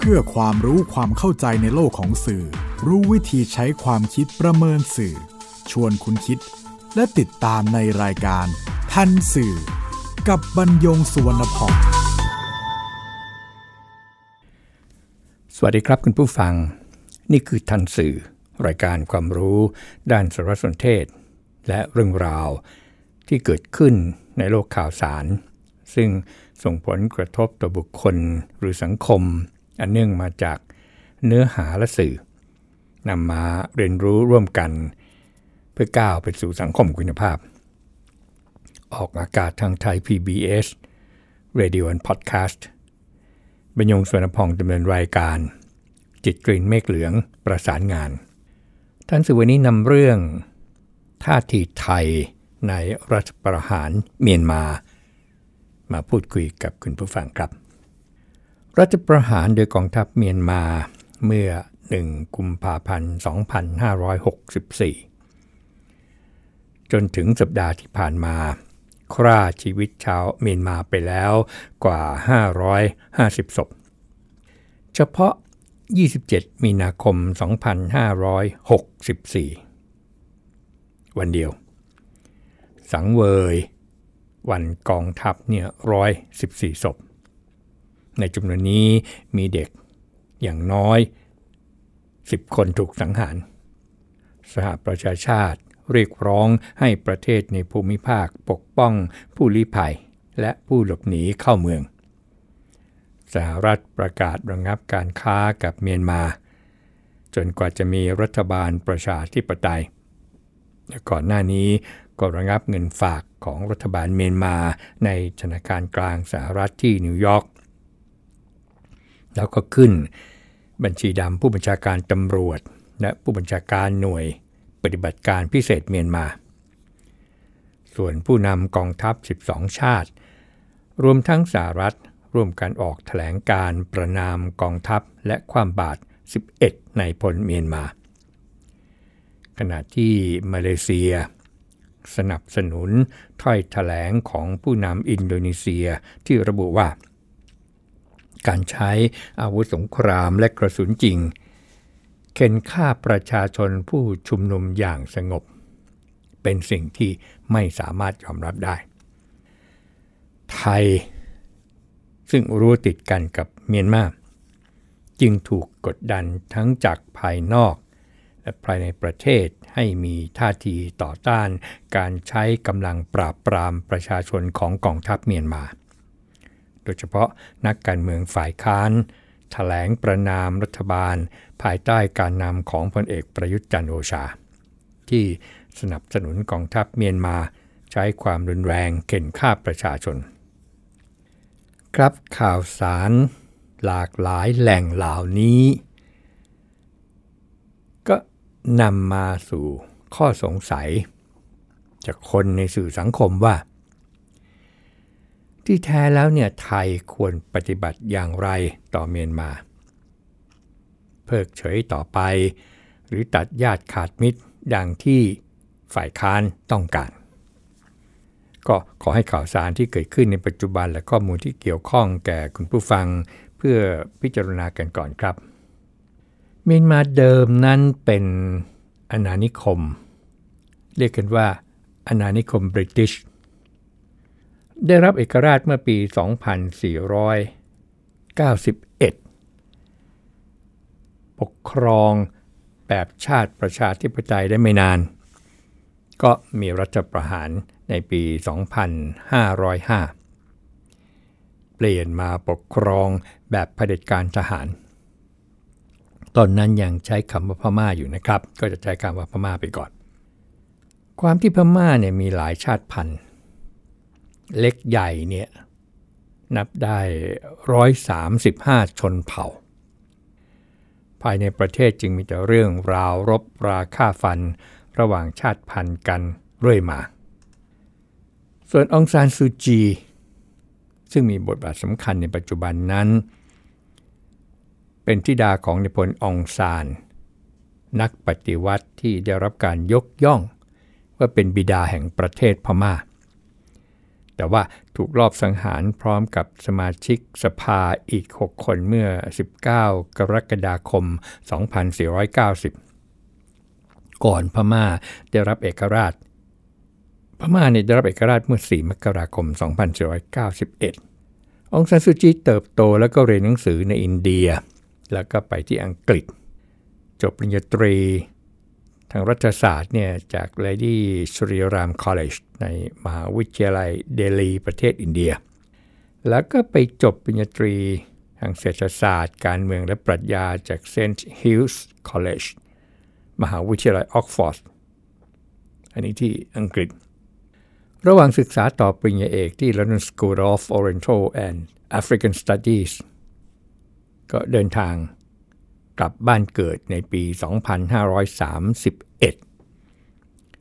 เพื่อความรู้ความเข้าใจในโลกของสื่อ รู้วิธีใช้ความคิดประเมินสื่อ ชวนคุณคิด และติดตามในรายการ ทันสื่อ กับบรรยงสุวรรณพองสวัสดีครับคุณผู้ฟัง นี่คือทันสื่อ รายการความรู้ด้านสารสนเทศ และเรื่องราวที่เกิดขึ้นในโลกข่าวสาร ซึ่งส่งผลกระทบต่อบุคคลหรือสังคม อันเนื่องมาจากเนื้อหาและสื่อนำมาเรียนรู้ร่วมกัน เพื่อก้าวไปสู่สังคมคุณภาพ ออกอากาศทางไทย PBS Radio and Podcast บรรยงสวนพองดำเนินรายการ จิตกรีนเมฆเหลืองประสานงาน ท่านสุวรรนี้นำเรื่อง ท่าทีไทยในรัฐประหารเมียนมา มาพูดคุยกับคุณผู้ฟังครับ รัฐประหารโดยกองทัพเมียนมาเมื่อ 1 กุมภาพันธ์ 2564 จนถึงสัปดาห์ที่ผ่านมาฆ่าชีวิตชาวเมียนมาไปแล้วกว่า 550 ศพ เฉพาะ 27 มีนาคม 2564 วันเดียว สังเวย วันกองทัพเนี่ยร้อยสิบสี่ศพ ในจำนวนนี้มีเด็กอย่างน้อย 10 คนถูกสังหาร สหประชาชาติเรียกร้องให้ประเทศในภูมิภาคปกป้องผู้ลี้ภัย และผู้หลบหนีเข้าเมือง สหรัฐประกาศระงับการค้ากับเมียนมา จนกว่าจะมีรัฐบาลประชาธิปไตย ก่อนหน้านี้ก็ระงับเงินฝากของรัฐบาลเมียนมาในธนาคารกลางสหรัฐที่นิวยอร์ก แล้วก็ขึ้นบัญชีดำผู้บัญชาการตำรวจ และผู้บัญชาการหน่วยปฏิบัติการพิเศษเมียนมา ส่วนผู้นำกองทัพ 12 ชาติ รวมทั้งสหรัฐร่วมกันออกแถลงการประนามกองทัพและความบาด 11 ในพลเมียนมา ขณะที่มาเลเซีย สนับสนุนถ้อยถแถลงของผู้นำอินโดนีเซียที่ระบุว่า การใช้อาวุธสงครามและกระสุนจริง เข็นฆ่าประชาชนผู้ชุมนุมอย่างสงบ เป็นสิ่งที่ไม่สามารถยอมรับได้ ไทย ซึ่งรู้ติดกันกับเมียนมาจึงถูกกดดันทั้งจากภายนอก และภายในประเทศให้มีท่าทีต่อต้านการใช้กำลังปราบปรามประชาชนของกองทัพเมียนมา ดยเฉพาะนักการเมืองฝ่ายค้านถแถลงประนามรัฐบาล ภายใต้การนำของพลเอกประยุทธ์จันโอชา ที่สนับสนุนกองทัพเมียนมาใช้ความรุนแรงเข็นฆ่าประชาชน ครับข่าวสารหลากหลายแหล่งเหล่านี้ ก็นำมาสู่ข้อสงสัย จากคนในสื่อสังคมว่า ที่แท้แล้วเนี่ยไทยควรปฏิบัติอย่างไรต่อเมียนมา เพิกเฉยต่อไป หรือตัดญาติขาดมิตรดังที่ฝ่ายค้านต้องการ ก็ขอให้ข่าวสารที่เกิดขึ้นในปัจจุบันและข้อมูลที่เกี่ยวข้องแก่คุณผู้ฟังเพื่อพิจารณากันก่อนครับ เมียนมาเดิมนั้นเป็นอาณานิคม เรียกกันว่าอาณานิคมบริติช ได้รับเอกราชเมื่อปี 2491 ปกครองแบบชาติประชาธิปไตยได้ไม่นาน ก็มีรัฐประหารในปี 2505 เปลี่ยนมาปกครองแบบเผด็จการทหาร ตอนนั้นยังใช้คำว่าพม่าอยู่นะครับ ก็จะใช้คำว่าพม่าไปก่อน ความที่พม่าเนี่ยมีหลายชาติพันธุ์ เล็กใหญ่เนี่ยนับได้ 135 ชนเผ่า ภายในประเทศจึงมีแต่เรื่องราวรบราค่าฟันระหว่างชาติพันธุ์กันเรื่อยมา ส่วนองซานซูจี ซึ่งมีบทบาทสำคัญในปัจจุบันนั้น เป็นทิดาของนพนธ์องซาน นักปฏิวัติที่ได้รับการยกย่อง ว่าเป็นบิดาแห่งประเทศพมา่า แต่ว่าถูกลอบสังหารพร้อมกับสมาชิกสภาอีก 6 คนเมื่อ 19 กรกฎาคม 2490 ก่อนพม่าได้รับเอกราช พม่าเนี่ยได้รับเอกราชเมื่อ 4 มกราคม 2491 องซานซูจีเติบโตแล้วก็เรียนหนังสือในอินเดีย แล้วก็ไปที่อังกฤษ จบปริญญาตรี ทางรัฐศาสตร์เนี่ยจาก Lady Sri Ram College ในมหาวิทยาลัยเดลีประเทศอินเดีย แล้วก็ไปจบปริญญาตรีทางเศรษฐศาสตร์ การเมืองและปรัชญาจาก St. Hills College มหาวิทยาลัยออกฟอร์ดอันนี้ที่อังกฤษ ระหว่างศึกษาต่อปริญญาเอกที่ London School of Oriental and African Studies ก็เดินทางกลับบ้านเกิดในปี 2531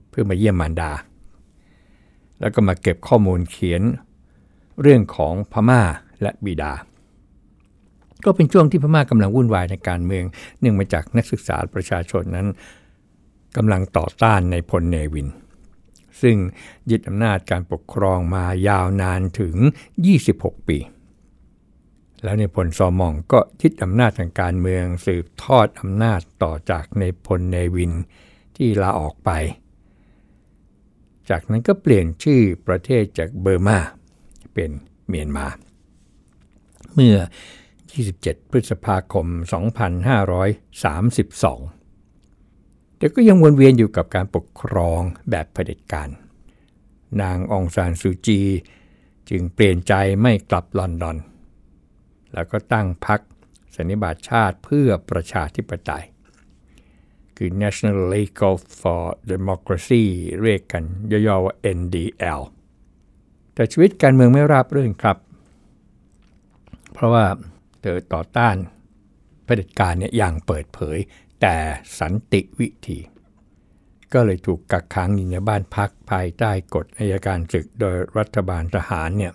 เพื่อมาเยี่ยมมารดา แล้วก็มาเก็บข้อมูลเขียนเรื่องของพม่าและบิดา ก็เป็นช่วงที่พม่ากำลังวุ่นวายในการเมือง เนื่องมาจากนักศึกษาประชาชนนั้นกำลังต่อต้านในพลเนวิน ซึ่งยึดอำนาจการปกครองมายาวนานถึง 26 ปี แล้วในพลซอมองก็ยึดอำนาจทางการเมืองสืบทอดอำนาจต่อจากในพลเนวินที่ลาออกไป จากนั้นก็เปลี่ยนชื่อประเทศจากเบอร์มาเป็นเมียนมา เมื่อ 27 พฤษภาคม 2532 แต่ก็ยังวนเวียนอยู่กับการปกครองแบบเผด็จการ นางองซานซูจี จึงเปลี่ยนใจไม่กลับลอนดอน แล้วก็ตั้งพรรคสันนิบาตชาติเพื่อประชาธิปไตย คือ National League for Democracy เรียกกันย่อๆว่า NDL แต่ชีวิตการเมืองไม่ราบรื่นครับ เพราะว่าเธอต่อต้านเผด็จการเนี่ยอย่างเปิดเผย แต่สันติวิธี ก็เลยถูกกักขังอยู่ในบ้านพักภายใต้กฎอายการศึกโดยรัฐบาลทหารเนี่ย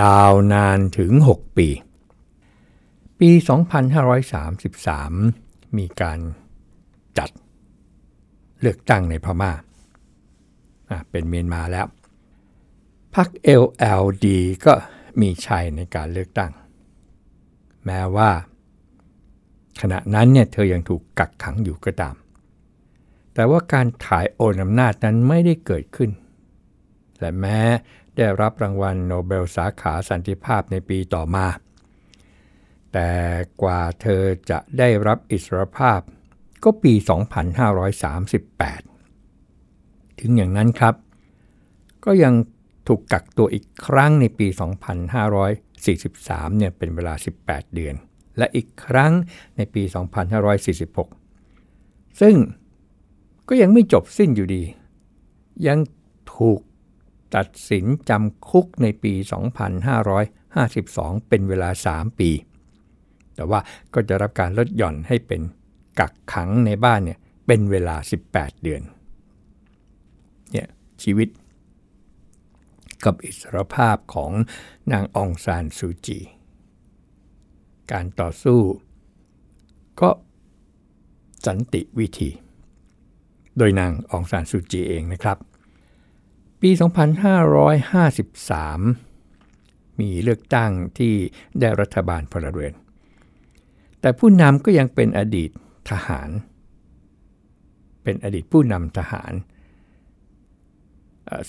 ยาวนานถึง 6 ปี ปี 2533 มีการ จัดเลือกตั้งในพมา่า เป็นเมียนมาแล้ว พรรค LLD ก็มีชัยในการเลือกตั้ง แม้ว่า ขณะนั้นเนี่ยเธอยังถูกกักขังอยู่ก็ตาม แต่ว่าการถ่ายโอนอำนาจนั้นไม่ได้เกิดขึ้น และแม้ได้รับรางวัลโนเบลสาขาสันติภาพในปีต่อมา แต่กว่าเธอจะได้รับอิสรภาพ ก็ปี 2538 ถึงอย่างนั้นครับ ก็ยังถูกกักตัวอีกครั้งในปี 2543 เนี่ยเป็นเวลา 18 เดือน และอีกครั้งในปี 2546 ซึ่งก็ยังไม่จบสิ้นอยู่ดี ยังถูกตัดสินจำคุกในปี 2552 เป็นเวลา 3 ปี แต่ว่าก็จะรับการลดหย่อนให้เป็น กักขังในบ้านเนี่ยเป็นเวลา 18 เดือนเนี่ยชีวิตกับอิสรภาพของนางองซานซูจี การต่อสู้ก็สันติวิธี โดยนางองซานซูจีเองนะครับ ปี 2553 มีเลือกตั้งที่ได้รัฐบาลพลเรือน แต่ผู้นำก็ยังเป็นอดีต ทหาร เป็นอดีตผู้นำทหาร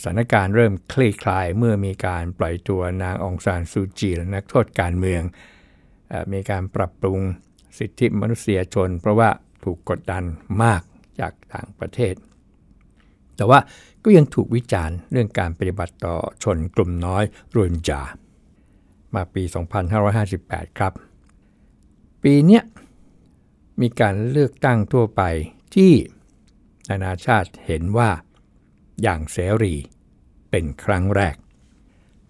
สถานการณ์เริ่มคลี่คลายเมื่อมีการปล่อยตัวนางองซานซูจีและนักโทษการเมือง มีการปรับปรุงสิทธิมนุษยชน เพราะว่าถูกกดดันมากจากต่างประเทศ แต่ว่าก็ยังถูกวิจารณ์เรื่องการปฏิบัติต่อชนกลุ่มน้อยรวนจามาปี 2558 ครับ ปีเนี้ย มีการเลือกตั้งทั่วไปที่นานาชาติเห็นว่าอย่างเสรีเป็นครั้งแรก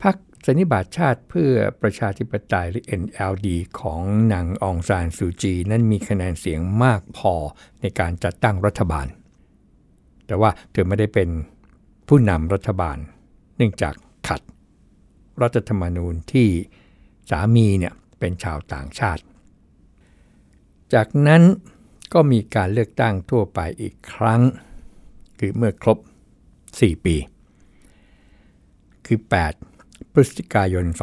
พรรคสันนิบาตชาติเพื่อประชาธิปไตยหรือ NLD ของนางองซานซูจี นั้นมีคะแนนเสียงมากพอในการจัดตั้งรัฐบาล แต่ว่าเธอไม่ได้เป็นผู้นำรัฐบาล เนื่องจากขัด รัฐธรรมนูญที่สามีเนี่ยเป็นชาวต่างชาติ จากนั้นก็มีการเลือกตั้งทั่วไปอีกครั้ง คือเมื่อครบ 4 ปี คือ 8 พฤศจิกายน 2563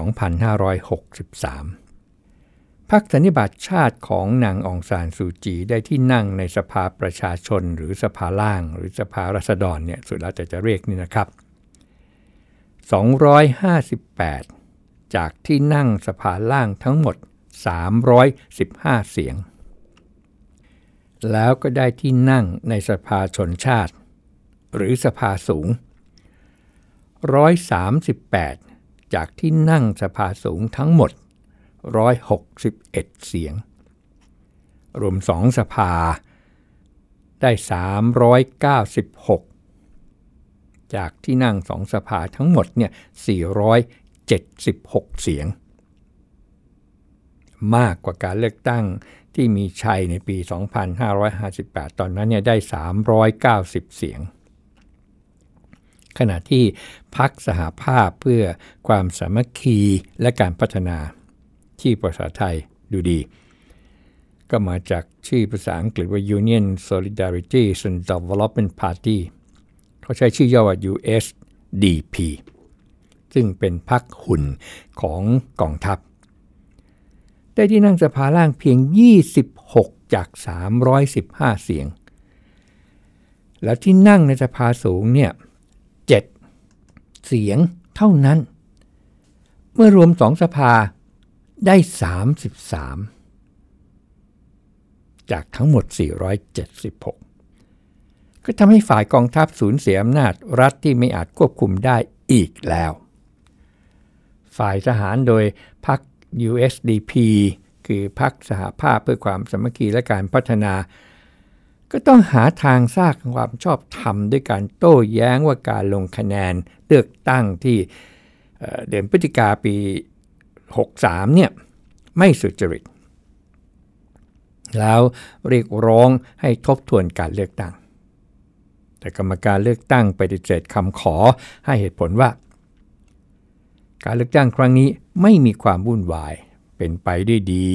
พรรคสันนิบาตชาติของนางองซานซูจีได้ที่นั่งในสภาประชาชนหรือสภาล่าง หรือสภารัษฎรเนี่ยสุดแล้วแต่จะเรียกนี่นะครับ 258 จากที่นั่งสภาล่างทั้งหมด 315 เสียง แล้วก็ได้ที่นั่งในสภาชนชาติ หรือสภาสูง 138 จากที่นั่งสภาสูงทั้งหมด 161 เสียง รวมสองสภา ได้ 396 จากที่นั่งสองสภาทั้งหมดเนี่ย 476 เสียง มากกว่าการเลือกตั้ง ที่มีชัยในปี 2558 ตอนนั้นเนี่ยได้ 390 เสียง ขณะที่พักสหภาพเพื่อความสามัคคีและการพัฒนาที่ภาษาไทยดูดี ก็มาจากชื่อภาษาอังกฤษว่า Union Solidarity and Development Party เขาใช้ชื่อย่อว่า USDP ซึ่งเป็นพักหุ่นของกองทัพ ได้ที่นั่งสภาล่างเพียง 26 จาก 315 เสียง แล้วที่นั่งในสภาสูงเนี่ย7เสียงเท่านั้น เมื่อรวมสองสภาได้ 33 จากทั้งหมด 476 ก็ทำให้ฝ่ายกองทัพสูญเสียอำนาจรัฐที่ไม่อาจควบคุมได้อีกแล้ว ฝ่ายทหารโดยพรรค USDP คือพรรคสหภาพเพื่อความสามัคคีและการพัฒนา ก็ต้องหาทางสร้างความชอบธรรมด้วยการโต้แย้งว่าการลงคะแนนเลือกตั้งที่เดือนพฤศจิกาปี 63 เนี่ย ไม่สุจริต แล้วเรียกร้องให้ทบทวนการเลือกตั้ง แต่กรรมการเลือกตั้งปฏิเสธคำขอให้เหตุผลว่า การเลือกตั้งครั้งนี้ไม่มีความวุ่นวาย เป็นไปได้ดี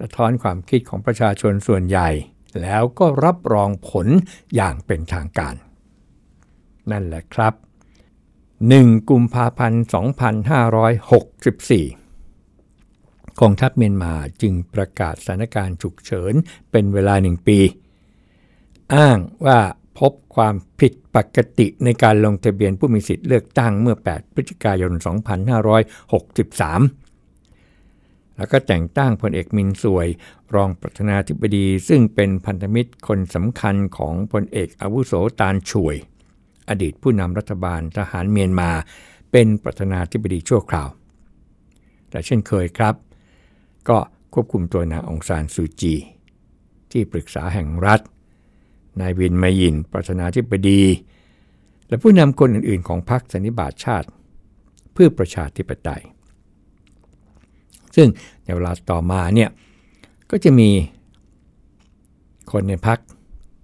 สะท้อนความคิดของประชาชนส่วนใหญ่ แล้วก็รับรองผลอย่างเป็นทางการ นั่นแหละครับ 1 กุมภาพันธ์ 2564กองทัพเมียนมาจึงประกาศสถานการณ์ฉุกเฉินเป็นเวลาหนึ่งปี อ้างว่า พบความผิดปกติในการลงทะเบียนผู้มีสิทธิ์เลือกตั้งเมื่อ 8 พฤศจิกายน 2563 แล้วก็แต่งตั้งพลเอกมินสวย รองประธานาธิบดี ซึ่งเป็นพันธมิตรคนสำคัญของพลเอกอาวุโสตาลช่วย อดีตผู้นำรัฐบาลทหารเมียนมา เป็นประธานาธิบดีชั่วคราว แต่เช่นเคยครับ ก็ควบคุมตัวนางองซานซูจี ที่ปรึกษาแห่งรัฐ นายวินมายิน ประธานาธิบดี และผู้นำคนอื่นๆ ของพรรคสันนิบาตชาติ เพื่อประชาธิปไตย ซึ่งในเวลาต่อมาเนี่ยก็จะมีคนในพรรค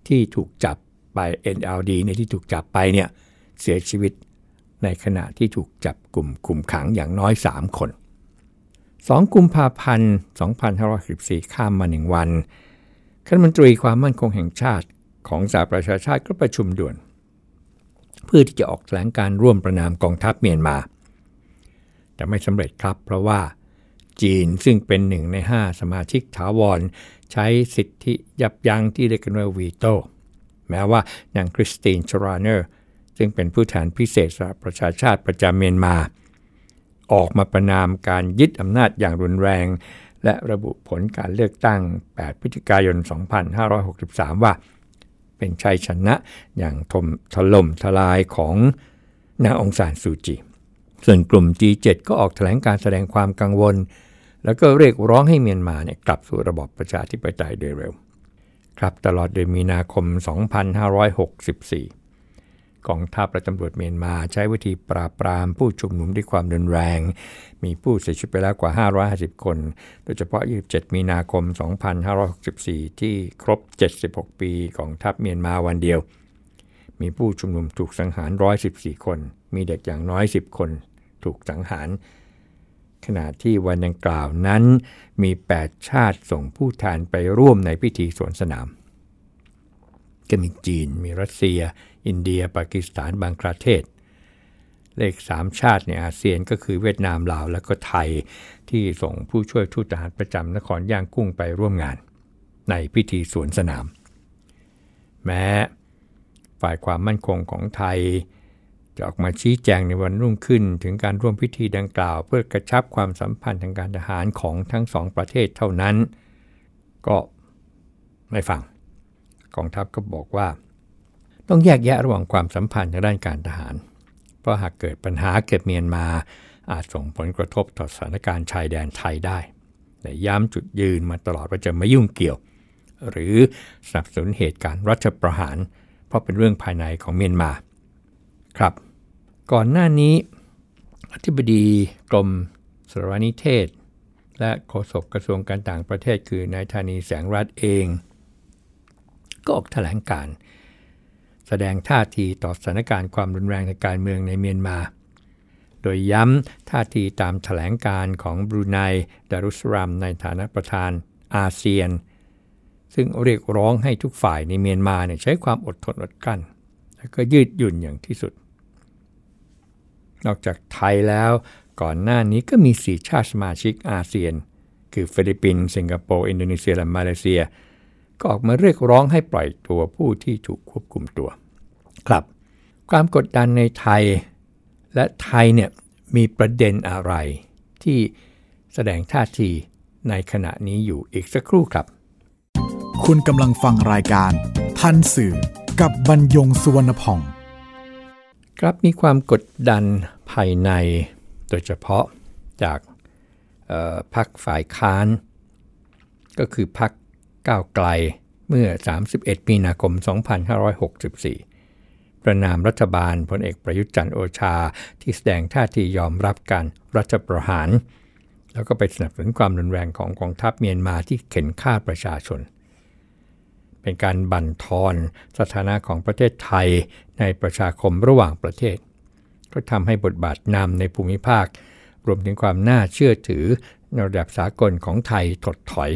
ที่ถูกจับไป NLD ในที่ถูกจับไปเนี่ยเสียชีวิตในขณะที่ถูกจับกลุ่มคุมขังอย่างน้อย 3 คน 2 กุมภาพันธ์ 2564ข้ามมาหนึ่งวัน คณะมนตรีความมั่นคงแห่งชาติ ของสหประชาชาติก็ประชุมด่วน เพื่อที่จะออกแถลงการร่วมประนามกองทัพเมียนมา แต่ไม่สำเร็จครับ เพราะว่าจีนซึ่งเป็นหนึ่งใน 5 สมาชิกถาวร ใช้สิทธิยับยั้งที่เรียกกันว่าวีโตแม้ว่านางคริสตินชราเนอร์ ซึ่งเป็นผู้แทนพิเศษสหประชาชาติประจำเมียนมา ออกมาประนามการยึดอำนาจอย่างรุนแรง และระบุผลการเลือกตั้ง 8 พฤศจิกายน 2563 ว่า เป็นชัยชนะอย่างทมถล่มทลายของนางองซานซูจี ส่วนกลุ่ม G7 ก็ออกแถลงการแสดงความกังวล แล้วก็เรียกร้องให้เมียนมาเนี่ยกลับสู่ระบอบประชาธิปไตยโดยเร็ว ครับตลอดเดือนมีนาคม 2564 กองทัพและตำรวจเมียนมาใช้วิธีปราบปรามผู้ชุมนุมด้วยความรุนแรง มีผู้เสียชีวิตไปแล้วกว่า 550 คน โดยเฉพาะ 27 มีนาคม 2564 ที่ครบ 76 ปีของทัพเมียนมาวันเดียว มีผู้ชุมนุมถูกสังหาร 114 คน มีเด็กอย่างน้อย 10 คนถูกสังหาร ขณะที่วันดังกล่าวนั้น มี 8 ชาติส่งผู้แทนไปร่วมในพิธีสวนสนามก็มีจีน มีรัสเซีย อินเดีย ปากีสถานบางประเทศ เลข3ชาติในอาเซียนก็คือเวียดนามลาว และก็ไทยที่ส่งผู้ช่วยทูตทหารประจำนครย่างกุ้งไปร่วมงาน ในพิธีสวนสนาม แม้ฝ่ายความมั่นคงของไทย จะออกมาชี้แจงในวันรุ่งขึ้นถึงการร่วมพิธีดังกล่าว เพื่อกระชับความสัมพันธ์ทางการทหารของทั้งสองประเทศเท่านั้น ก็ไม่ฟังกองทัพก็บอกว่า ต้องแยกแยะระหว่างความสัมพันธ์ทางด้านการทหาร เพราะหากเกิดปัญหาเกิดเมียนมา อาจส่งผลกระทบต่อสถานการณ์ชายแดนไทยได้ แต่ย้ำจุดยืนมาตลอดว่าจะไม่ยุ่งเกี่ยว หรือสนับสนุนเหตุการณ์รัฐประหาร เพราะเป็นเรื่องภายในของเมียนมา ครับ ก่อนหน้านี้ อธิบดีกรมสารนิเทศ และโฆษกกระทรวงการต่างประเทศคือนายธานีแสงรัฐเอง ก็ออกแถลงการ แสดงท่าทีต่อสถานการณ์ความรุนแรงในการเมืองในเมียนมา โดยย้ำท่าทีตามถแถลงการของบรูไนดารุสซาลามในฐานะประธานอาเซียน ซึ่งเรียกร้องให้ทุกฝ่ายในเมียนมาเนี่ยใช้ความอดทนอดกลั้น และก็ยืดหยุ่นอย่างที่สุด นอกจากไทยแล้วก่อนหน้านี้ก็มีสี่ชาติสมาชิกอาเซียน คือฟิลิปปินส์สิงคโปร์ อินโดนีเซีย และมาเลเซีย ก็ออกมาเรียกร้องให้ปล่อยตัวผู้ที่ถูกควบคุมตัว ครับ ความกดดันในไทย และไทยเนี่ยมีประเด็นอะไร ที่แสดงท่าทีในขณะนี้อยู่อีกสักครู่ครับ คุณกำลังฟังรายการทันสื่อกับบรรยงสุวรรณพอง ครับมีความกดดันภายใน โดยเฉพาะจากพรรคฝ่ายค้าน ก็คือพรรค ก้าวไกลเมื่อ 31 มีนาคม 2564 ประนามรัฐบาลพลเอกประยุทธ์จันโอชา ที่แสดงท่าทียอมรับการรัฐประหาร แล้วก็ไปสนับสนุนความรุนแรงของกองทัพเมียนมาที่เข็นฆ่าประชาชน เป็นการบั่นทอนสถานะของประเทศไทยในประชาคมระหว่างประเทศ ก็ทำให้บทบาทนำในภูมิภาค รวมถึงความน่าเชื่อถือในระดับสากลของไทยถดถอย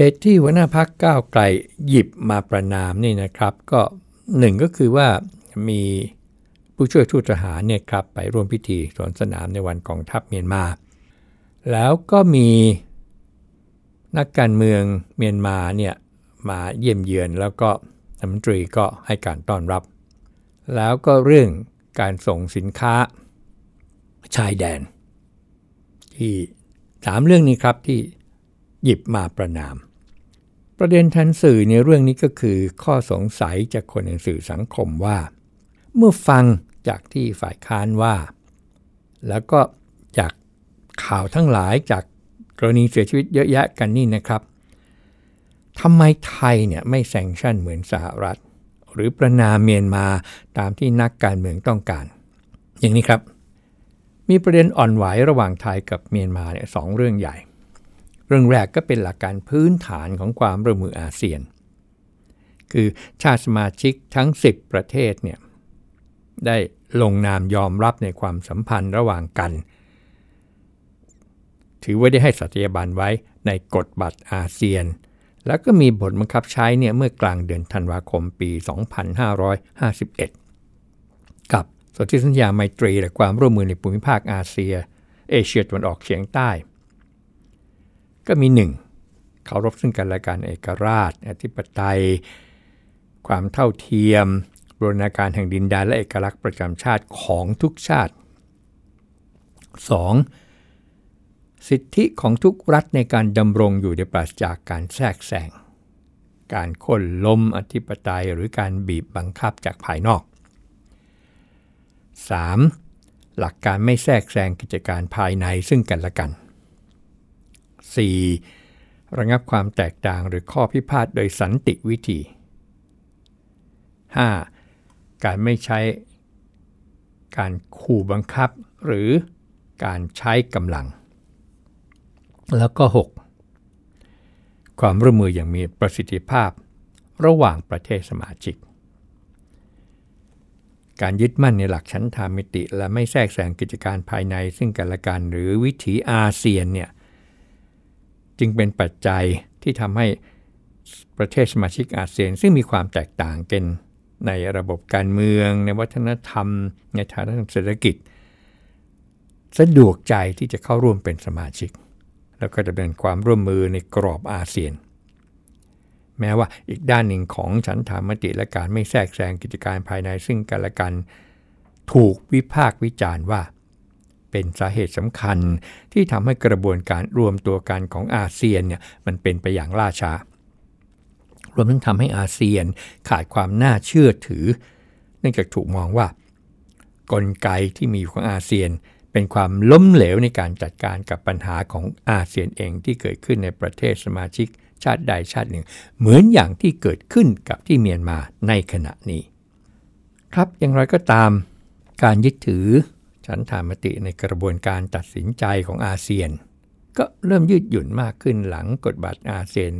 เหตุที่หัวหน้าพักก้าวไกลหยิบมาประนามนี่นะครับ ก็หนึ่งก็คือว่ามีผู้ช่วยทูตทหารเนี่ยครับไปร่วมพิธีสวนสนามในวันกองทัพเมียนมา แล้วก็มีนักการเมืองเมียนมาเนี่ยมาเยี่ยมเยือนแล้วก็รัฐมนตรีก็ให้การต้อนรับ แล้วก็เรื่องการส่งสินค้าชายแดน ที่สามเรื่องนี้ครับที่หยิบมาประนาม ประเด็นทันสื่อในเรื่องนี้ก็คือข้อสงสัยจากคนในสื่อสังคมว่า เมื่อฟังจากที่ฝ่ายค้านว่า แล้วก็จากข่าวทั้งหลายจากกรณีเสียชีวิตเยอะแยะกันนี่นะครับทำไมไทยเนี่ยไม่แซงชั่นเหมือนสหรัฐ หรือประนามเมียนมาตามที่นักการเมืองต้องการ อย่างนี้ครับ มีประเด็นอ่อนไหวระหว่างไทยกับเมียนมาเนี่ยสองเรื่องใหญ่ เรื่องแรกก็เป็นหลักการพื้นฐานของความร่วมมืออาเซียน คือชาติสมาชิกทั้ง 10 ประเทศเนี่ยได้ลงนามยอมรับในความสัมพันธ์ระหว่างกัน ถือว่าได้ให้สัตยาบันไว้ในกฎบัตรอาเซียน แล้วก็มีบทบังคับใช้เนี่ยเมื่อกลางเดือนธันวาคมปี 2551 กับสนธิสัญญาไมตรีและความร่วมมือในภูมิภาคอาเซีย เอเชียตะวันออกเฉียงใต้ ก็มีหนึ่งเคารพซึ่งกันและกันเอกราช อธิปไตย ความเท่าเทียมบรณาการแห่งดินแดนและเอกลักษณ์ประจำชาติของทุกชาติ 2. สิทธิของทุกรัฐในการดำรงอยู่ในปราศจากการแทรกแซงการค้นล้มอธิปไตยหรือการบีบบังคับจากภายนอก 3. หลักการไม่แทรกแซงกิจการภายในซึ่งกันและกัน 4. ระงับความแตกต่างหรือข้อพิพาทโดยสันติวิธี 5. การไม่ใช้ การขู่บังคับหรือการใช้กำลัง แล้วก็ 6. ความร่วมมืออย่างมีประสิทธิภาพระหว่างประเทศสมาชิก การยึดมั่นในหลักชั้นธรรมิติ และไม่แทรกแซงกิจการภายในซึ่งกันและกันหรือวิถีอาเซียนเนี่ย จึงเป็นปัจจัยที่ทำให้ประเทศสมาชิกอาเซียน ซึ่งมีความแตกต่างกันในระบบการเมือง ในวัฒนธรรม ในทางเศรษฐกิจ สะดวกใจที่จะเข้าร่วมเป็นสมาชิก แล้วก็ดำเนินความร่วมมือในกรอบอาเซียน แม้ว่าอีกด้านหนึ่งของฉันธามติและการไม่แทรกแซงกิจการภายในซึ่งกันและกัน ถูกวิพากษ์วิจารณ์ว่า เป็นสาเหตุสำคัญที่ทำให้กระบวนการรวมตัวกันของอาเซียนเนี่ยมันเป็นไปอย่างล่าช้ารวมทั้งทำให้อาเซียนขาดความน่าเชื่อถือ เนื่องจากถูกมองว่า กลไกที่มีอยู่ของอาเซียน เป็นความล้มเหลวในการจัดการกับปัญหาของอาเซียนเองที่เกิดขึ้นในประเทศสมาชิกชาติใดชาติหนึ่ง เหมือนอย่างที่เกิดขึ้นกับที่เมียนมาในขณะนี้ ครับอย่างไรก็ตาม การยึดถือ ฉันทามติในกระบวนการตัดสินใจของอาเซียน ก็เริ่มยืดหยุ่นมากขึ้นหลังกฎบัตรอาเซียน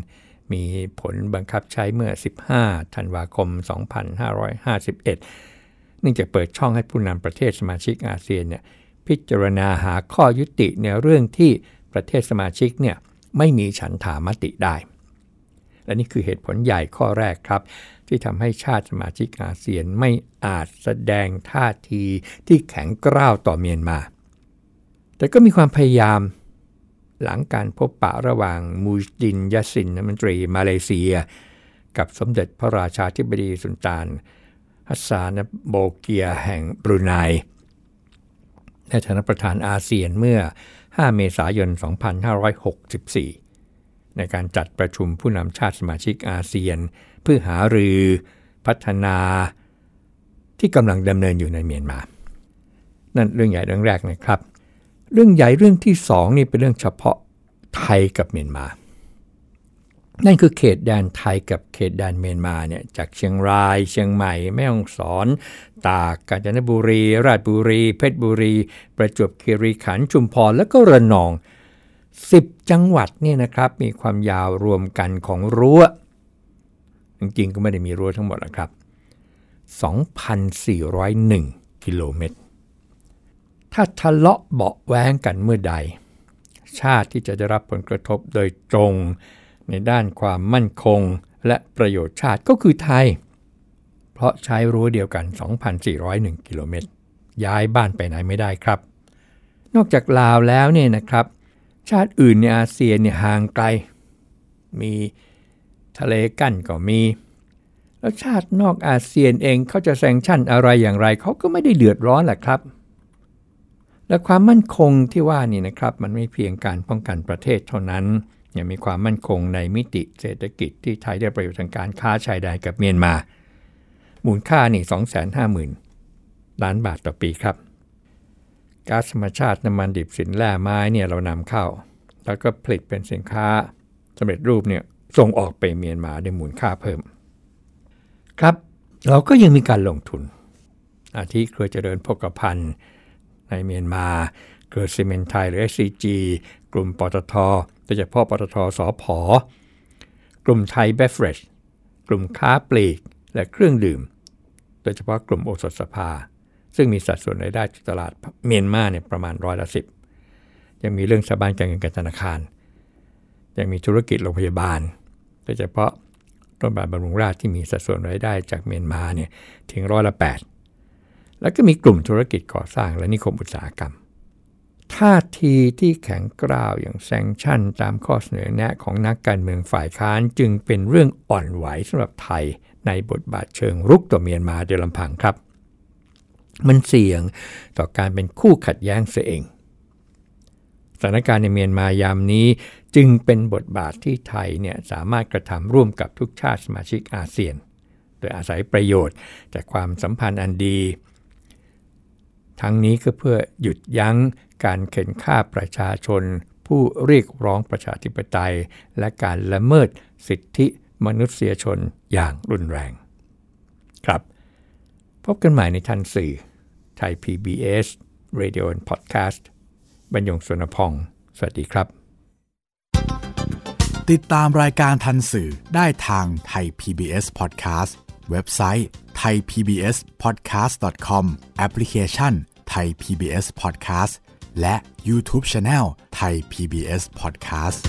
มีผลบังคับใช้เมื่อ 15 ธันวาคม 2551 เนื่องจากเปิดช่องให้ผู้นำประเทศสมาชิกอาเซียนเนี่ยพิจารณาหาข้อยุติในเรื่องที่ประเทศสมาชิกเนี่ยไม่มีฉันถามติได้ และนี่คือเหตุผลใหญ่ข้อแรกครับ ที่ทำให้ชาติสมาชิกอาเซียนไม่อาจแสดงท่าทีที่แข็งกร้าวต่อเมียนมา แต่ก็มีความพยายามหลังการพบปะระหว่างมูจินยาสินมนตรีมาเลเซีย กับสมเด็จพระราชาธิบดีสุลต่านฮัสซานโบเกียแห่งบรูไนในฐานะประธานอาเซียนเมื่อ 5 เมษายน 2564 ในการจัดประชุมผู้นำชาติสมาชิกอาเซียน พื่อหารือพัฒนาที่กำลังดำเนินอยู่ในเมียนมา นั่นเรื่องใหญ่เรื่องแรกนะครับ เรื่องใหญ่เรื่องที่สองนี่เป็นเรื่องเฉพาะไทยกับเมียนมา นั่นคือเขตแดนไทยกับเขตแดนเมียนมาเนี่ยจากเชียงราย เชียงใหม่ แม่ฮ่องสอน ตาก กาญจนบุรี ราชบุรี เพชรบุรี ประจวบคีรีขันธ์ ชุมพร และก็ระนอง 10 จังหวัดเนี่ยนะครับมีความยาวรวมกันของรั้ว จริงๆก็ไม่ได้มีรั้วทั้งหมดหรอกครับ 2,401 กิโลเมตร ถ้าทะเลาะเบาแว้งกันเมื่อใด ชาติที่จะได้รับผลกระทบโดยตรงในด้านความมั่นคงและประโยชน์ชาติก็คือไทย เพราะใช้รั้วเดียวกัน 2,401 กิโลเมตร ย้ายบ้านไปไหนไม่ได้ครับ นอกจากลาวแล้วเนี่ยนะครับ ชาติอื่นในอาเซียนเนี่ยห่างไกล มี ทะเลกั้นก็มี แล้วชาตินอกอาเซียนเองเขาจะแซงชั่นอะไรอย่างไรเขาก็ไม่ได้เดือดร้อนแหละครับ และความมั่นคงที่ว่านี่นะครับ มันไม่เพียงการป้องกันประเทศเท่านั้นยังมีความมั่นคงในมิติเศรษฐกิจที่ไทยได้ประโยชน์ทางการค้าชายแดนกับเมียนมามูลค่านี่250,000 ล้านบาทต่อปีครับก๊าซธรรมชาติน้ำมันดิบสินแร่ไม้เนี่ยเรานำเข้า แล้วก็ผลิตเป็นสินค้าสำเร็จรูปเนี่ย ส่งออกไปเมียนมาได้มูลค่าเพิ่ม ครับเราก็ยังมีการลงทุน อาทิเครือเจริญพกพันธ์ในเมียนมาเกิดซีเมนไทยหรือ SCG กลุ่มปตทโดยเฉพาะปตทสอพอกลุ่มไทยเบฟเรชกลุ่มค้าปลีกและเครื่องดื่ม โดยเฉพาะกลุ่มโอสถสภา ซึ่งมีสัดส่วนรายได้จากตลาดเมียนมาเนี่ยประมาณร้อยละสิบยังมีเรื่องสถาบันการเงินการธนาคาร ยังมีธุรกิจโรงพยาบาล ดยเฉพาะรงพยาบาลบำรุงราชที่มีสัดส่วนรายได้จากเมียนมาเนี่ยถึงร้อยละแปดแล้วก็มีกลุ่มธุรกิจก่อสร้างและนิคมอุตสาหกรรม ท่าทีที่แข็งกร้าวอย่างแซงชั่นตามข้อเสนอแนะของนักการเมืองฝ่ายค้านจึงเป็นเรื่องอ่อนไหวสำหรับไทยในบทบาทเชิงรุกต่อเมียนมาเดลำพังครับ มันเสี่ยงต่อการเป็นคู่ขัดแย้งเสียเองสถานการณ์ในเมียนมายามนี้ จึงเป็นบทบาทที่ไทยเนี่ยสามารถกระทำร่วมกับทุกชาติสมาชิกอาเซียน โดยอาศัยประโยชน์จากความสัมพันธ์อันดี ทั้งนี้ก็เพื่อหยุดยั้งการเข็นฆ่าประชาชน ผู้เรียกร้องประชาธิปไตย และการละเมิดสิทธิมนุษยชนอย่างรุนแรง ครับ พบกันใหม่ในทันสื่อไทย PBS Radio and Podcast บรรยงสุนพอง สวัสดีครับ ติดตามรายการทันสื่อได้ทางไทย PBS Podcast เว็บไซต์ thaipbspodcast.com แอปพลิเคชัน Thai PBS Podcast และ YouTube Channel Thai PBS Podcast